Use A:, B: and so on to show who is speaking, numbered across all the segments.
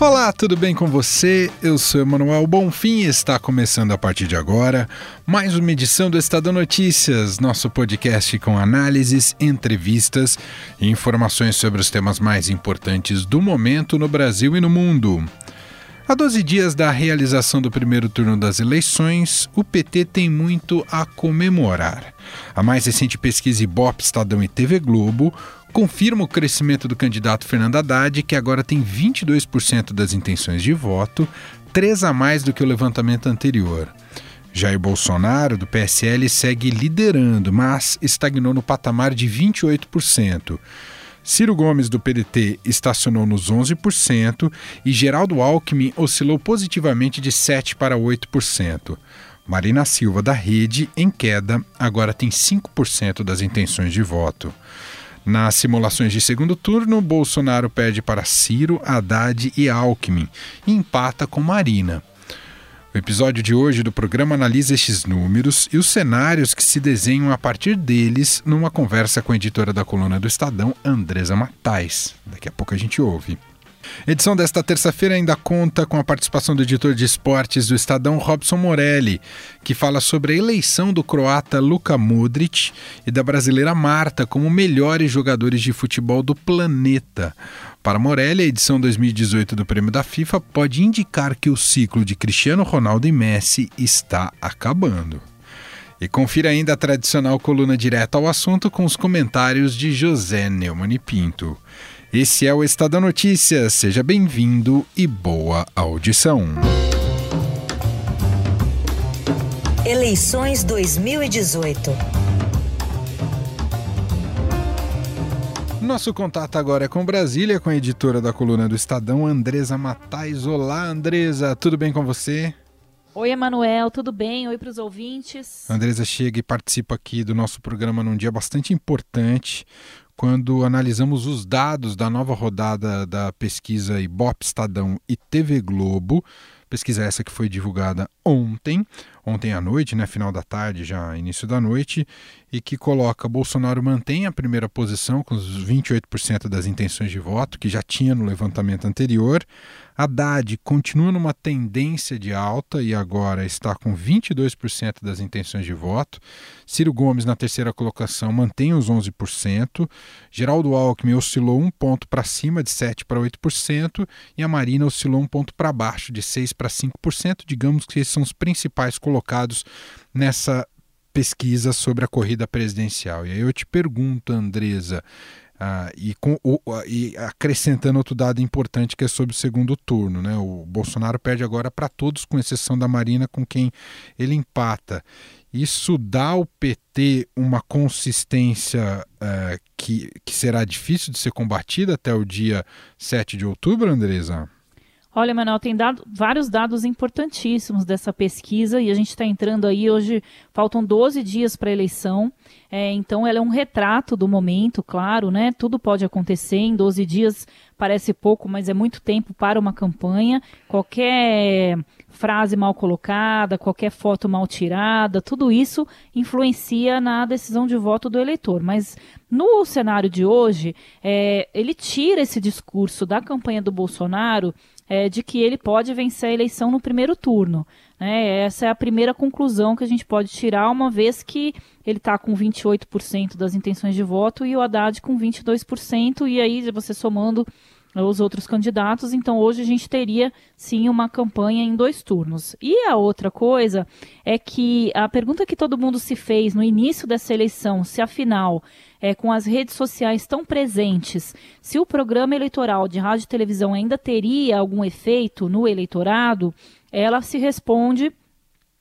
A: Olá, tudo bem com você? Eu sou Emanuel Bonfim e está começando a partir de agora mais uma edição do Estadão Notícias, nosso podcast com análises, entrevistas e informações sobre os temas mais importantes do momento no Brasil e no mundo. A 12 dias da realização do primeiro turno das eleições, o PT tem muito a comemorar. A mais recente pesquisa Ibope, Estadão e TV Globo confirma o crescimento do candidato Fernando Haddad, que agora tem 22% das intenções de voto, três a mais do que o levantamento anterior. Jair Bolsonaro, do PSL, segue liderando, mas estagnou no patamar de 28%. Ciro Gomes, do PDT, estacionou nos 11% e Geraldo Alckmin oscilou positivamente de 7% para 8%. Marina Silva, da Rede, em queda, agora tem 5% das intenções de voto. Nas simulações de segundo turno, Bolsonaro perde para Ciro, Haddad e Alckmin e empata com Marina. O episódio de hoje do programa analisa estes números e os cenários que se desenham a partir deles numa conversa com a editora da coluna do Estadão, Andresa Matais. Daqui a pouco a gente ouve. Edição desta terça-feira ainda conta com a participação do editor de esportes do Estadão, Robson Morelli, que fala sobre a eleição do croata Luka Modric e da brasileira Marta como melhores jogadores de futebol do planeta. Para Morelli, a edição 2018 do Prêmio da FIFA pode indicar que o ciclo de Cristiano Ronaldo e Messi está acabando. E confira ainda a tradicional coluna direta ao assunto com os comentários de José Neumann e Pinto. Esse é o Estadão Notícias. Seja bem-vindo e boa audição.
B: Eleições 2018.
A: Nosso contato agora é com Brasília, com a editora da coluna do Estadão, Andresa Matais. Olá, Andresa, tudo bem com você?
C: Oi, Emanuel, tudo bem? Oi para os ouvintes.
A: Andresa chega e participa aqui do nosso programa num dia bastante importante, quando analisamos os dados da nova rodada da pesquisa Ibope Estadão e TV Globo, pesquisa essa que foi divulgada ontem, ontem à noite, né, final da tarde, já início da noite, e que coloca Bolsonaro mantém a primeira posição com os 28% das intenções de voto que já tinha no levantamento anterior. Haddad continua numa tendência de alta e agora está com 22% das intenções de voto. Ciro Gomes, na terceira colocação, mantém os 11%. Geraldo Alckmin oscilou um ponto para cima, de 7% para 8%. E a Marina oscilou um ponto para baixo, de 6% para 5%. Digamos que esses são os principais colocados nessa pesquisa sobre a corrida presidencial. E aí eu te pergunto, Andresa, ah, e, com, o, e, acrescentando outro dado importante que é sobre o segundo turno. Né? O Bolsonaro perde agora para todos, com exceção da Marina, com quem ele empata. Isso dá ao PT uma consistência uh, que, que será difícil de ser combatida até o dia 7 de outubro, Andresa?
C: Olha, Manuel, tem dado, vários dados importantíssimos dessa pesquisa e a gente está entrando aí hoje, faltam 12 dias para a eleição, é, então ela é um retrato do momento, claro, né? Tudo pode acontecer em 12 dias, parece pouco, mas é muito tempo para uma campanha. Qualquer frase mal colocada, qualquer foto mal tirada, tudo isso influencia na decisão de voto do eleitor. Mas no cenário de hoje, é, ele tira esse discurso da campanha do Bolsonaro é, de que ele pode vencer a eleição no primeiro turno. Né? Essa é a primeira conclusão que a gente pode tirar, uma vez que ele está com 28% das intenções de voto e o Haddad com 22%, e aí você somando os outros candidatos, então hoje a gente teria sim uma campanha em dois turnos. E a outra coisa é que a pergunta que todo mundo se fez no início dessa eleição, se afinal é, com as redes sociais tão presentes, se o programa eleitoral de rádio e televisão ainda teria algum efeito no eleitorado, ela se responde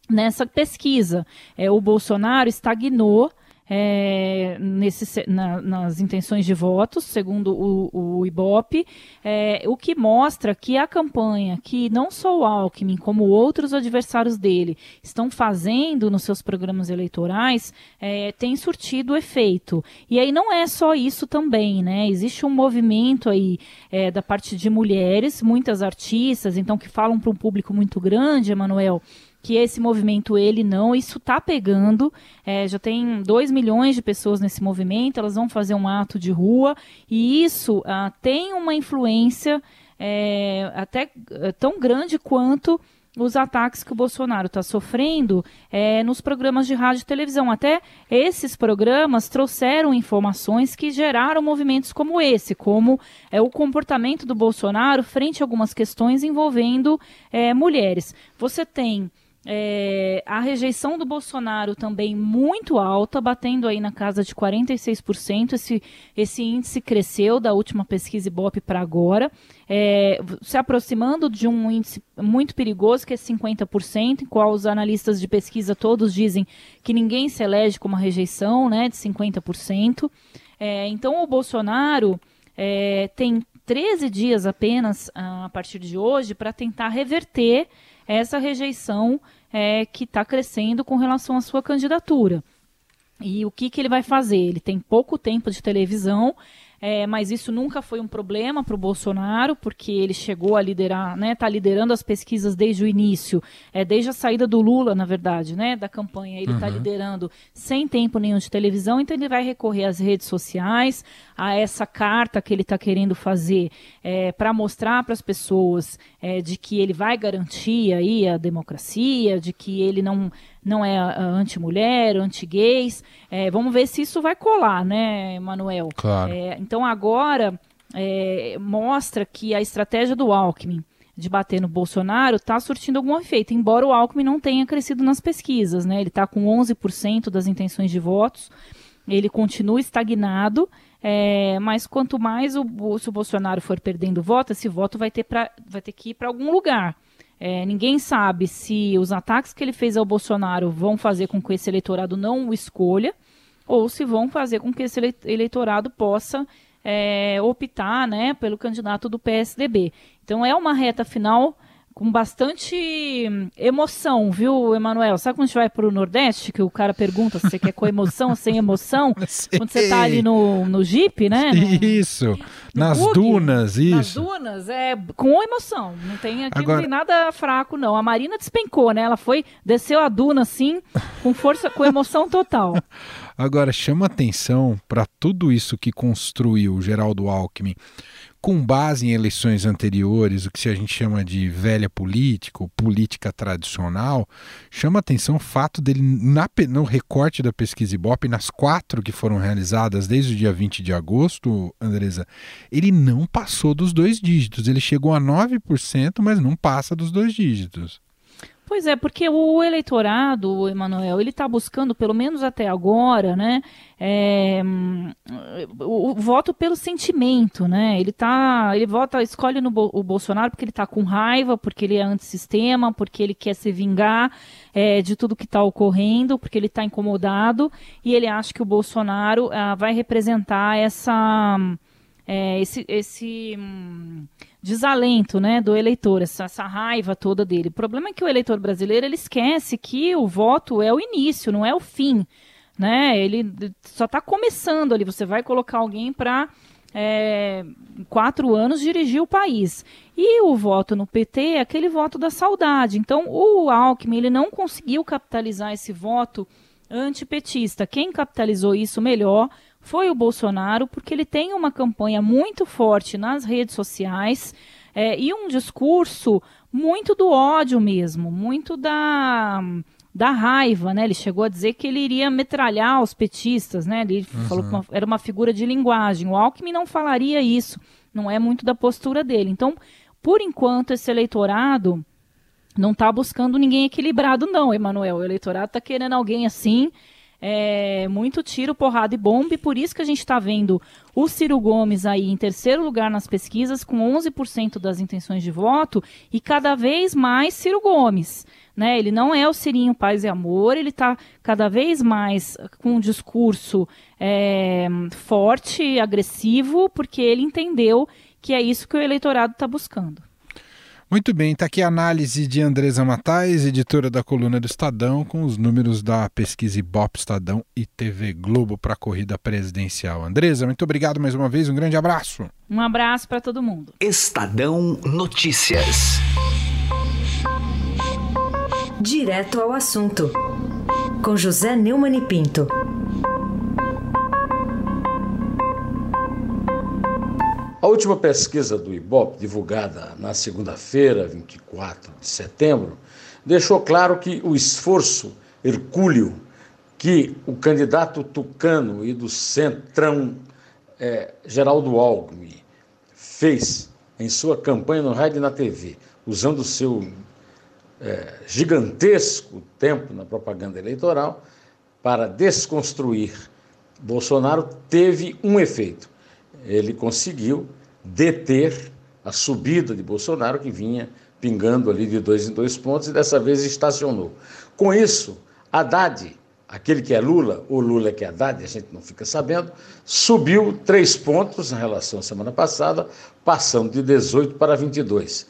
C: nessa pesquisa. É, o Bolsonaro estagnou é, nesse, na, nas intenções de votos, segundo o, o Ibope, é, o que mostra que a campanha que não só o Alckmin, como outros adversários dele estão fazendo nos seus programas eleitorais é, tem surtido efeito. E aí não é só isso também, né? Existe um movimento aí é, da parte de mulheres, muitas artistas, então que falam para um público muito grande, Emanuel, que esse movimento ele não, isso está pegando, é, já tem 2 milhões de pessoas nesse movimento, elas vão fazer um ato de rua, e isso ah, tem uma influência é, até é, tão grande quanto os ataques que o Bolsonaro está sofrendo é, nos programas de rádio e televisão. Até esses programas trouxeram informações que geraram movimentos como esse, como é, o comportamento do Bolsonaro frente a algumas questões envolvendo é, mulheres. Você tem é, a rejeição do Bolsonaro também muito alta, batendo aí na casa de 46%. Esse, esse índice cresceu da última pesquisa Ibope para agora, é, se aproximando de um índice muito perigoso, que é 50%, em qual os analistas de pesquisa todos dizem que ninguém se elege com uma rejeição né, de 50%. É, então, o Bolsonaro é, tem 13 dias apenas a partir de hoje para tentar reverter essa rejeição é, que está crescendo com relação à sua candidatura. E o que, que ele vai fazer? Ele tem pouco tempo de televisão, é, mas isso nunca foi um problema para o Bolsonaro, porque ele chegou a liderar, né, está liderando as pesquisas desde o início, é, desde a saída do Lula, na verdade, né, da campanha, ele está uhum. liderando sem tempo nenhum de televisão, então ele vai recorrer às redes sociais, a essa carta que ele está querendo fazer é, para mostrar para as pessoas é, de que ele vai garantir aí a democracia, de que ele não não é anti-mulher, anti-gays. É, vamos ver se isso vai colar, né, Manuel?
A: Claro.
C: É, então agora é, mostra que a estratégia do Alckmin de bater no Bolsonaro está surtindo algum efeito, embora o Alckmin não tenha crescido nas pesquisas, né? Ele está com 11% das intenções de votos, ele continua estagnado, é, mas quanto mais o, se o Bolsonaro for perdendo voto, esse voto vai ter, pra, vai ter que ir para algum lugar. É, ninguém sabe se os ataques que ele fez ao Bolsonaro vão fazer com que esse eleitorado não o escolha ou se vão fazer com que esse eleitorado possa é, optar né, pelo candidato do PSDB. Então é uma reta final com bastante emoção, viu, Emanuel? Sabe quando a gente vai para o Nordeste, que o cara pergunta se você quer com emoção ou sem emoção? Quando você está ali no, no Jeep, né?
A: No, isso, no nas bug, dunas, isso. Nas
C: dunas, é com emoção. Não tem aqui Agora... não tem nada fraco, não. A Marina despencou, né? Ela foi, desceu a duna assim, com força, com emoção total.
A: Agora, chama atenção para tudo isso que construiu o Geraldo Alckmin com base em eleições anteriores, o que a gente chama de velha política ou política tradicional, chama atenção o fato dele, na, no recorte da pesquisa Ibope, nas quatro que foram realizadas desde o dia 20 de agosto, Andresa, ele não passou dos dois dígitos. Ele chegou a 9%, mas não passa dos dois dígitos.
C: Pois é, porque o eleitorado, Emanuel, ele está buscando, pelo menos até agora, né, é, o, o, voto pelo sentimento, né? Ele tá, ele vota, escolhe no o Bolsonaro porque ele está com raiva, porque ele é antissistema, porque ele quer se vingar é, de tudo que está ocorrendo, porque ele está incomodado e ele acha que o Bolsonaro ah, vai representar essa, é, esse, esse hum, desalento né, do eleitor, essa, essa, raiva toda dele. O problema é que o eleitor brasileiro ele esquece que o voto é o início, não é o fim. Né? Ele só está começando ali. Você vai colocar alguém para é, quatro anos dirigir o país. E o voto no PT é aquele voto da saudade. Então, o Alckmin ele não conseguiu capitalizar esse voto antipetista. Quem capitalizou isso melhor foi o Bolsonaro, porque ele tem uma campanha muito forte nas redes sociais é, e um discurso muito do ódio mesmo, muito da, da raiva, né? Ele chegou a dizer que ele iria metralhar os petistas, né? Ele uhum. falou que uma, era uma figura de linguagem. O Alckmin não falaria isso, não é muito da postura dele. Então, por enquanto, esse eleitorado não está buscando ninguém equilibrado, não, Emanuel. O eleitorado está querendo alguém assim é, muito tiro, porrada e bomba, e por isso que a gente está vendo o Ciro Gomes aí em terceiro lugar nas pesquisas, com 11% das intenções de voto, e cada vez mais Ciro Gomes. Né? Ele não é o Cirinho Paz e Amor, ele está cada vez mais com um discurso é, forte, agressivo, porque ele entendeu que é isso que o eleitorado está buscando.
A: Muito bem, está aqui a análise de Andresa Matais, editora da coluna do Estadão, com os números da pesquisa Ibope Estadão e TV Globo para a corrida presidencial. Andresa, muito obrigado mais uma vez, um grande abraço.
C: Um abraço para todo mundo.
D: Estadão Notícias.
B: Direto ao assunto, com José Neumann e Pinto.
E: A última pesquisa do IBOP, divulgada na segunda-feira, 24 de setembro, deixou claro que o esforço hercúleo que o candidato tucano e do centrão é, Geraldo Alckmin fez em sua campanha no rádio e na TV, usando o seu é, gigantesco tempo na propaganda eleitoral para desconstruir Bolsonaro, teve um efeito ele conseguiu deter a subida de Bolsonaro, que vinha pingando ali de dois em dois pontos, e dessa vez estacionou. Com isso, Haddad, aquele que é Lula, ou Lula que é Haddad, a gente não fica sabendo, subiu três pontos em relação à semana passada, passando de 18 para 22.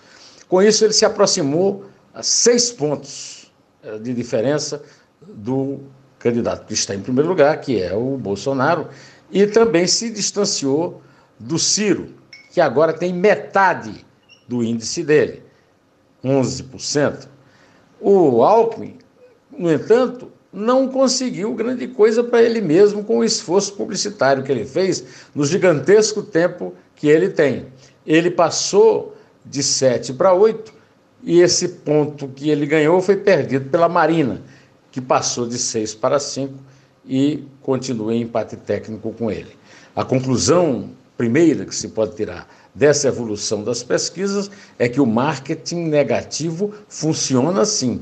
E: Com isso, ele se aproximou a seis pontos eh, de diferença do candidato que está em primeiro lugar, que é o Bolsonaro, e também se distanciou do Ciro, que agora tem metade do índice dele, 11%. O Alckmin, no entanto, não conseguiu grande coisa para ele mesmo com o esforço publicitário que ele fez no gigantesco tempo que ele tem. Ele passou de 7 para 8 e esse ponto que ele ganhou foi perdido pela Marina, que passou de 6 para 5 e continua em empate técnico com ele. A conclusão primeira que se pode tirar dessa evolução das pesquisas é que o marketing negativo funciona assim.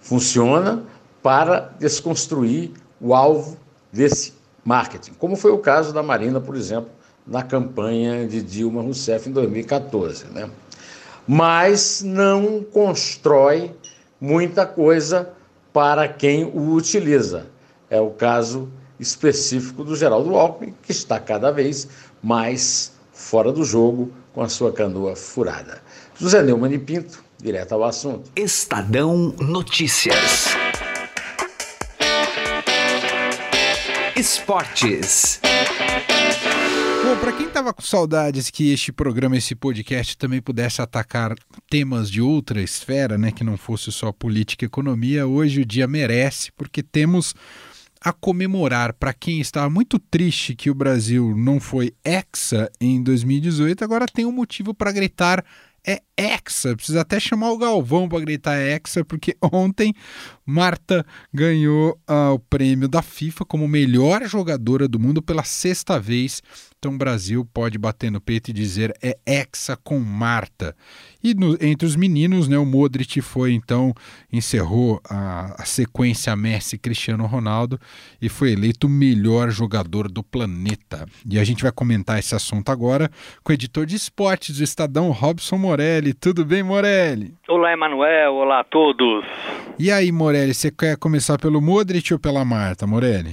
E: Funciona para desconstruir o alvo desse marketing, como foi o caso da Marina, por exemplo, na campanha de Dilma Rousseff em 2014. Né? Mas não constrói muita coisa para quem o utiliza. É o caso específico do Geraldo Alckmin, que está cada vez mais fora do jogo com a sua canoa furada. José Neumann e Pinto, direto ao assunto.
D: Estadão Notícias. Esportes.
A: Bom, para quem estava com saudades que este programa, esse podcast também pudesse atacar temas de outra esfera, né, que não fosse só política e economia, hoje o dia merece, porque temos a comemorar para quem estava muito triste que o Brasil não foi hexa em 2018, agora tem um motivo para gritar é hexa. Precisa até chamar o Galvão para gritar hexa, porque ontem Marta ganhou uh, o prêmio da FIFA como melhor jogadora do mundo pela sexta vez. Então o Brasil pode bater no peito e dizer é hexa com Marta. E no, entre os meninos, né, o Modric foi então, encerrou a, a sequência Messi Cristiano Ronaldo e foi eleito o melhor jogador do planeta. E a gente vai comentar esse assunto agora com o editor de esportes do Estadão, Robson Morelli. Tudo bem, Morelli?
F: Olá, Emanuel. Olá a todos.
A: E aí, Morelli, você quer começar pelo Modric ou pela Marta, Morelli?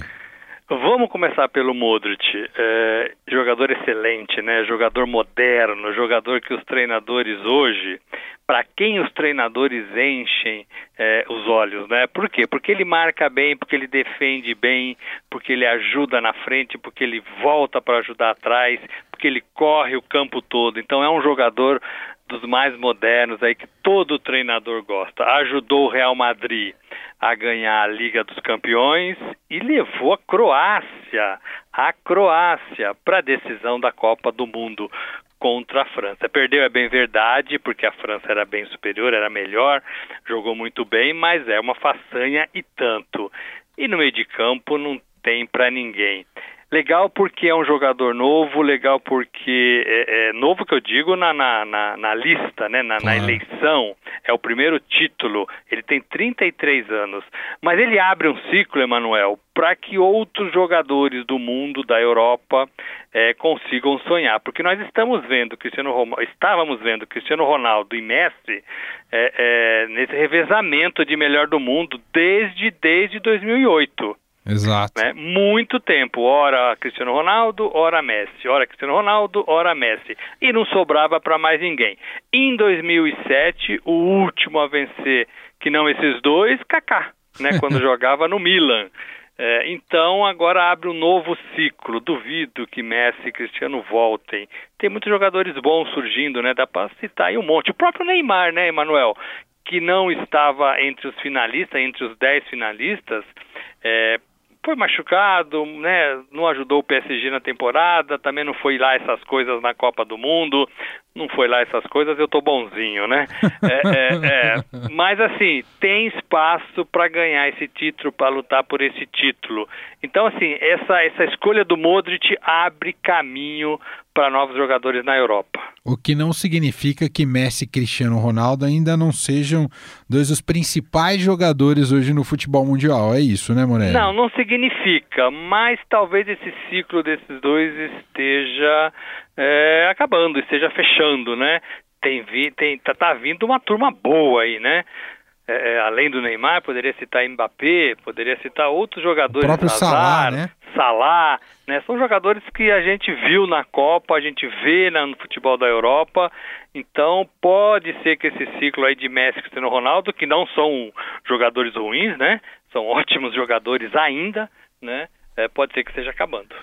F: Vamos começar pelo Modric, é, jogador excelente, né? Jogador moderno, jogador que os treinadores hoje, para quem os treinadores enchem é, os olhos, né? Por quê? Porque ele marca bem, porque ele defende bem, porque ele ajuda na frente, porque ele volta para ajudar atrás, porque ele corre o campo todo. Então é um jogador dos mais modernos aí que todo treinador gosta. Ajudou o Real Madrid a ganhar a Liga dos Campeões e levou a Croácia, a Croácia, para a decisão da Copa do Mundo contra a França. Perdeu é bem verdade, porque a França era bem superior, era melhor, jogou muito bem, mas é uma façanha e tanto. E no meio de campo não tem para ninguém. Legal porque é um jogador novo, legal porque é, é novo que eu digo na, na, na, na lista, né, na, na, eleição. é o primeiro título, ele tem 33 anos, mas ele abre um ciclo, Emanuel, para que outros jogadores do mundo, da Europa, é, consigam sonhar, porque nós estamos vendo Cristiano Ronaldo, estávamos vendo Cristiano Ronaldo e Messi é, é, nesse revezamento de melhor do mundo desde desde 2008.
A: Exato.
F: Né? Muito tempo, ora Cristiano Ronaldo, ora Messi, ora Cristiano Ronaldo, ora Messi, e não sobrava para mais ninguém. Em 2007, o último a vencer, que não esses dois, Kaká, né? Quando jogava no Milan. É, então agora abre um novo ciclo. Duvido que Messi e Cristiano voltem. Tem muitos jogadores bons surgindo, né? Dá para citar aí um monte. O próprio Neymar, né, Emanuel? Que não estava entre os finalistas, entre os dez finalistas, é, foi machucado, né? Não ajudou o PSG na temporada, também não foi lá essas coisas na Copa do Mundo, não foi lá essas coisas, eu tô bonzinho, né? É, é, é. Mas assim, tem espaço para ganhar esse título, para lutar por esse título. Então, assim, essa, essa escolha do Modric abre caminho para novos jogadores na Europa.
A: O que não significa que Messi e Cristiano Ronaldo ainda não sejam dois dos principais jogadores hoje no futebol mundial. É isso, né, Morelli?
F: Não, não significa, mas talvez esse ciclo desses dois esteja é, acabando, esteja fechando, né? Tem, vi, tem tá, tá vindo uma turma boa aí, né? É, é além do Neymar, poderia citar Mbappé, poderia citar outros jogadores. O
A: próprio Salah, né?
F: Salah, né? São jogadores que a gente viu na Copa, a gente vê no futebol da Europa. Então pode ser que esse ciclo aí de Messi e Cristiano Ronaldo, que não são jogadores ruins, né? São ótimos jogadores ainda, né? É, pode ser que esteja acabando.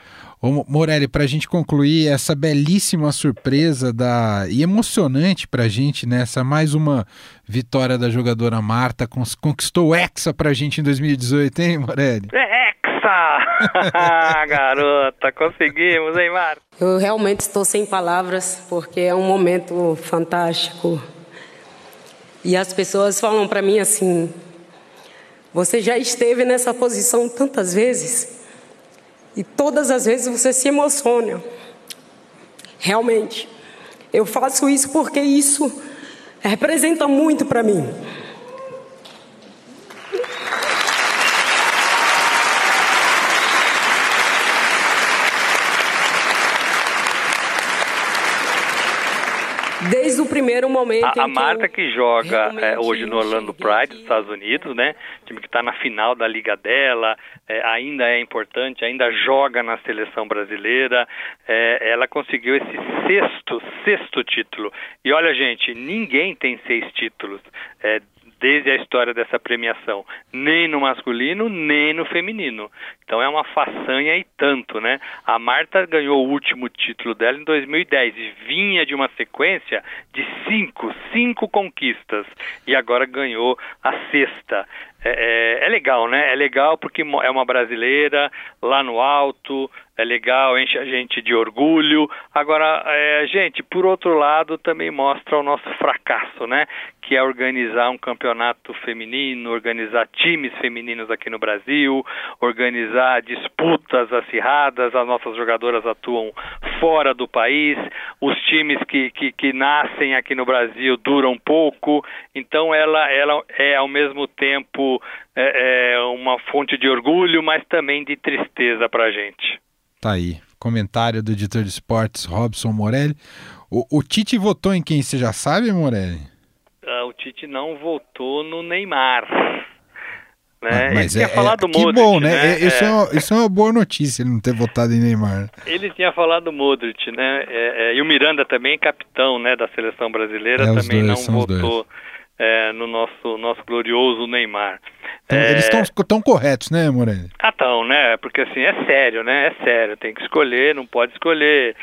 A: Ô, Morelli, para a gente concluir essa belíssima surpresa da e emocionante para a gente nessa mais uma vitória da jogadora Marta conquistou o Hexa para a gente em 2018, hein, Morelli?
F: É, Garota, conseguimos, hein, Marta?
G: Eu realmente estou sem palavras porque é um momento fantástico. E as pessoas falam para mim assim: você já esteve nessa posição tantas vezes e todas as vezes você se emociona. Realmente, eu faço isso porque isso representa muito para mim. Desde o primeiro momento.
F: A, a Marta que joga é, hoje no Orlando Pride, dos Estados Unidos, né? Time que está na final da liga dela, é, ainda é importante, ainda joga na seleção brasileira. É, ela conseguiu esse sexto, sexto título. E olha, gente, ninguém tem seis títulos. Desde a história dessa premiação, nem no masculino, nem no feminino. Então é uma façanha e tanto, né? A Marta ganhou o último título dela em 2010 e vinha de uma sequência de cinco, cinco conquistas e agora ganhou a sexta. É, é, é, legal, né? É legal porque é uma brasileira lá no alto, é legal, enche a gente de orgulho. Agora, é, gente, por outro lado, também mostra o nosso fracasso, né? Que é organizar um campeonato feminino, organizar times femininos aqui no Brasil, organizar disputas acirradas. As nossas jogadoras atuam fora do país, os times que, que, que nascem aqui no Brasil duram pouco. Então, ela, ela é ao mesmo tempo é, é uma fonte de orgulho, mas também de tristeza para a gente.
A: Tá aí. Comentário do editor de esportes Robson Morelli. O, o Tite votou em quem você já sabe, Morelli?
F: Ah, o Tite não votou no Neymar. Né?
A: Ah, mas ele é, tinha falado é, que Modric, bom, né? né? Isso, é. uma, isso é uma boa notícia, ele não ter votado em Neymar.
F: Ele tinha falado Modric, né? É, é, e o Miranda também, capitão né, da seleção brasileira, é, também dois, não votou é, no nosso, nosso glorioso Neymar.
A: Então, é... Eles estão tão corretos, né, Moreno?
F: Ah, estão, né? Porque assim, é sério, né? É sério, tem que escolher, não pode escolher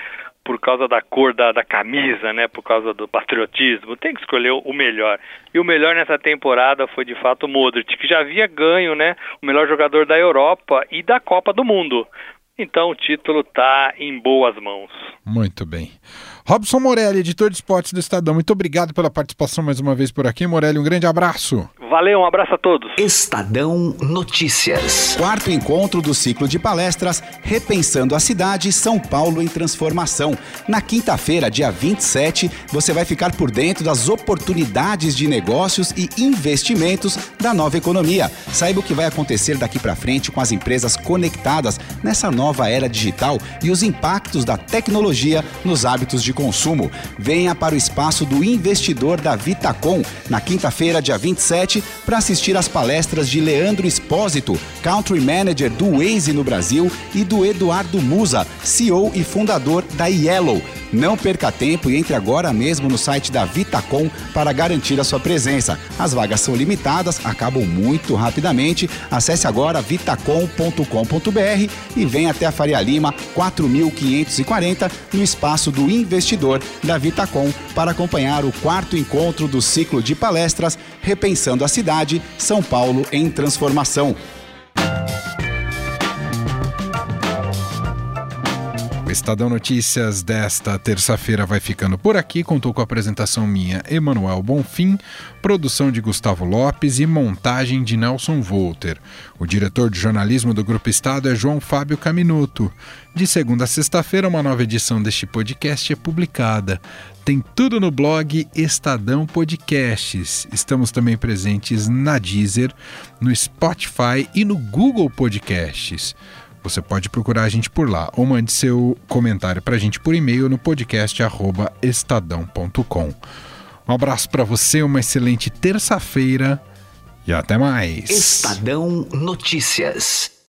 F: por causa da cor da, da camisa, né? Por causa do patriotismo, tem que escolher o melhor. E o melhor nessa temporada foi de fato o Modric, que já havia ganho, né? O melhor jogador da Europa e da Copa do Mundo. Então o título está em boas mãos.
A: Muito bem. Robson Morelli, editor de esportes do Estadão, muito obrigado pela participação mais uma vez por aqui. Morelli, um grande abraço.
F: Valeu, um abraço a todos.
D: Estadão Notícias.
H: Quarto encontro do ciclo de palestras Repensando a Cidade São Paulo em Transformação. Na quinta-feira, dia 27, você vai ficar por dentro das oportunidades de negócios e investimentos da nova economia. Saiba o que vai acontecer daqui para frente com as empresas conectadas nessa nova era digital e os impactos da tecnologia nos hábitos de consumo. Venha para o espaço do investidor da Vitacom na quinta-feira, dia 27, para assistir às palestras de Leandro Espósito, Country Manager do Waze no Brasil, e do Eduardo Musa, CEO e fundador da Yellow. Não perca tempo e entre agora mesmo no site da Vitacom para garantir a sua presença. As vagas são limitadas, acabam muito rapidamente. Acesse agora vitacom.com.br e venha até a Faria Lima 4540 no espaço do investidor da Vitacom para acompanhar o quarto encontro do ciclo de palestras Repensando a Cidade, São Paulo em Transformação.
A: O Estadão Notícias desta terça-feira vai ficando por aqui. Contou com a apresentação minha, Emanuel Bonfim, produção de Gustavo Lopes e montagem de Nelson Volter. O diretor de jornalismo do Grupo Estado é João Fábio Caminuto. De segunda a sexta-feira, uma nova edição deste podcast é publicada. Tem tudo no blog Estadão Podcasts. Estamos também presentes na Deezer, no Spotify e no Google Podcasts. Você pode procurar a gente por lá ou mande seu comentário para a gente por e-mail no podcast@estadão.com. Um abraço para você, uma excelente terça-feira e até mais.
D: Estadão Notícias.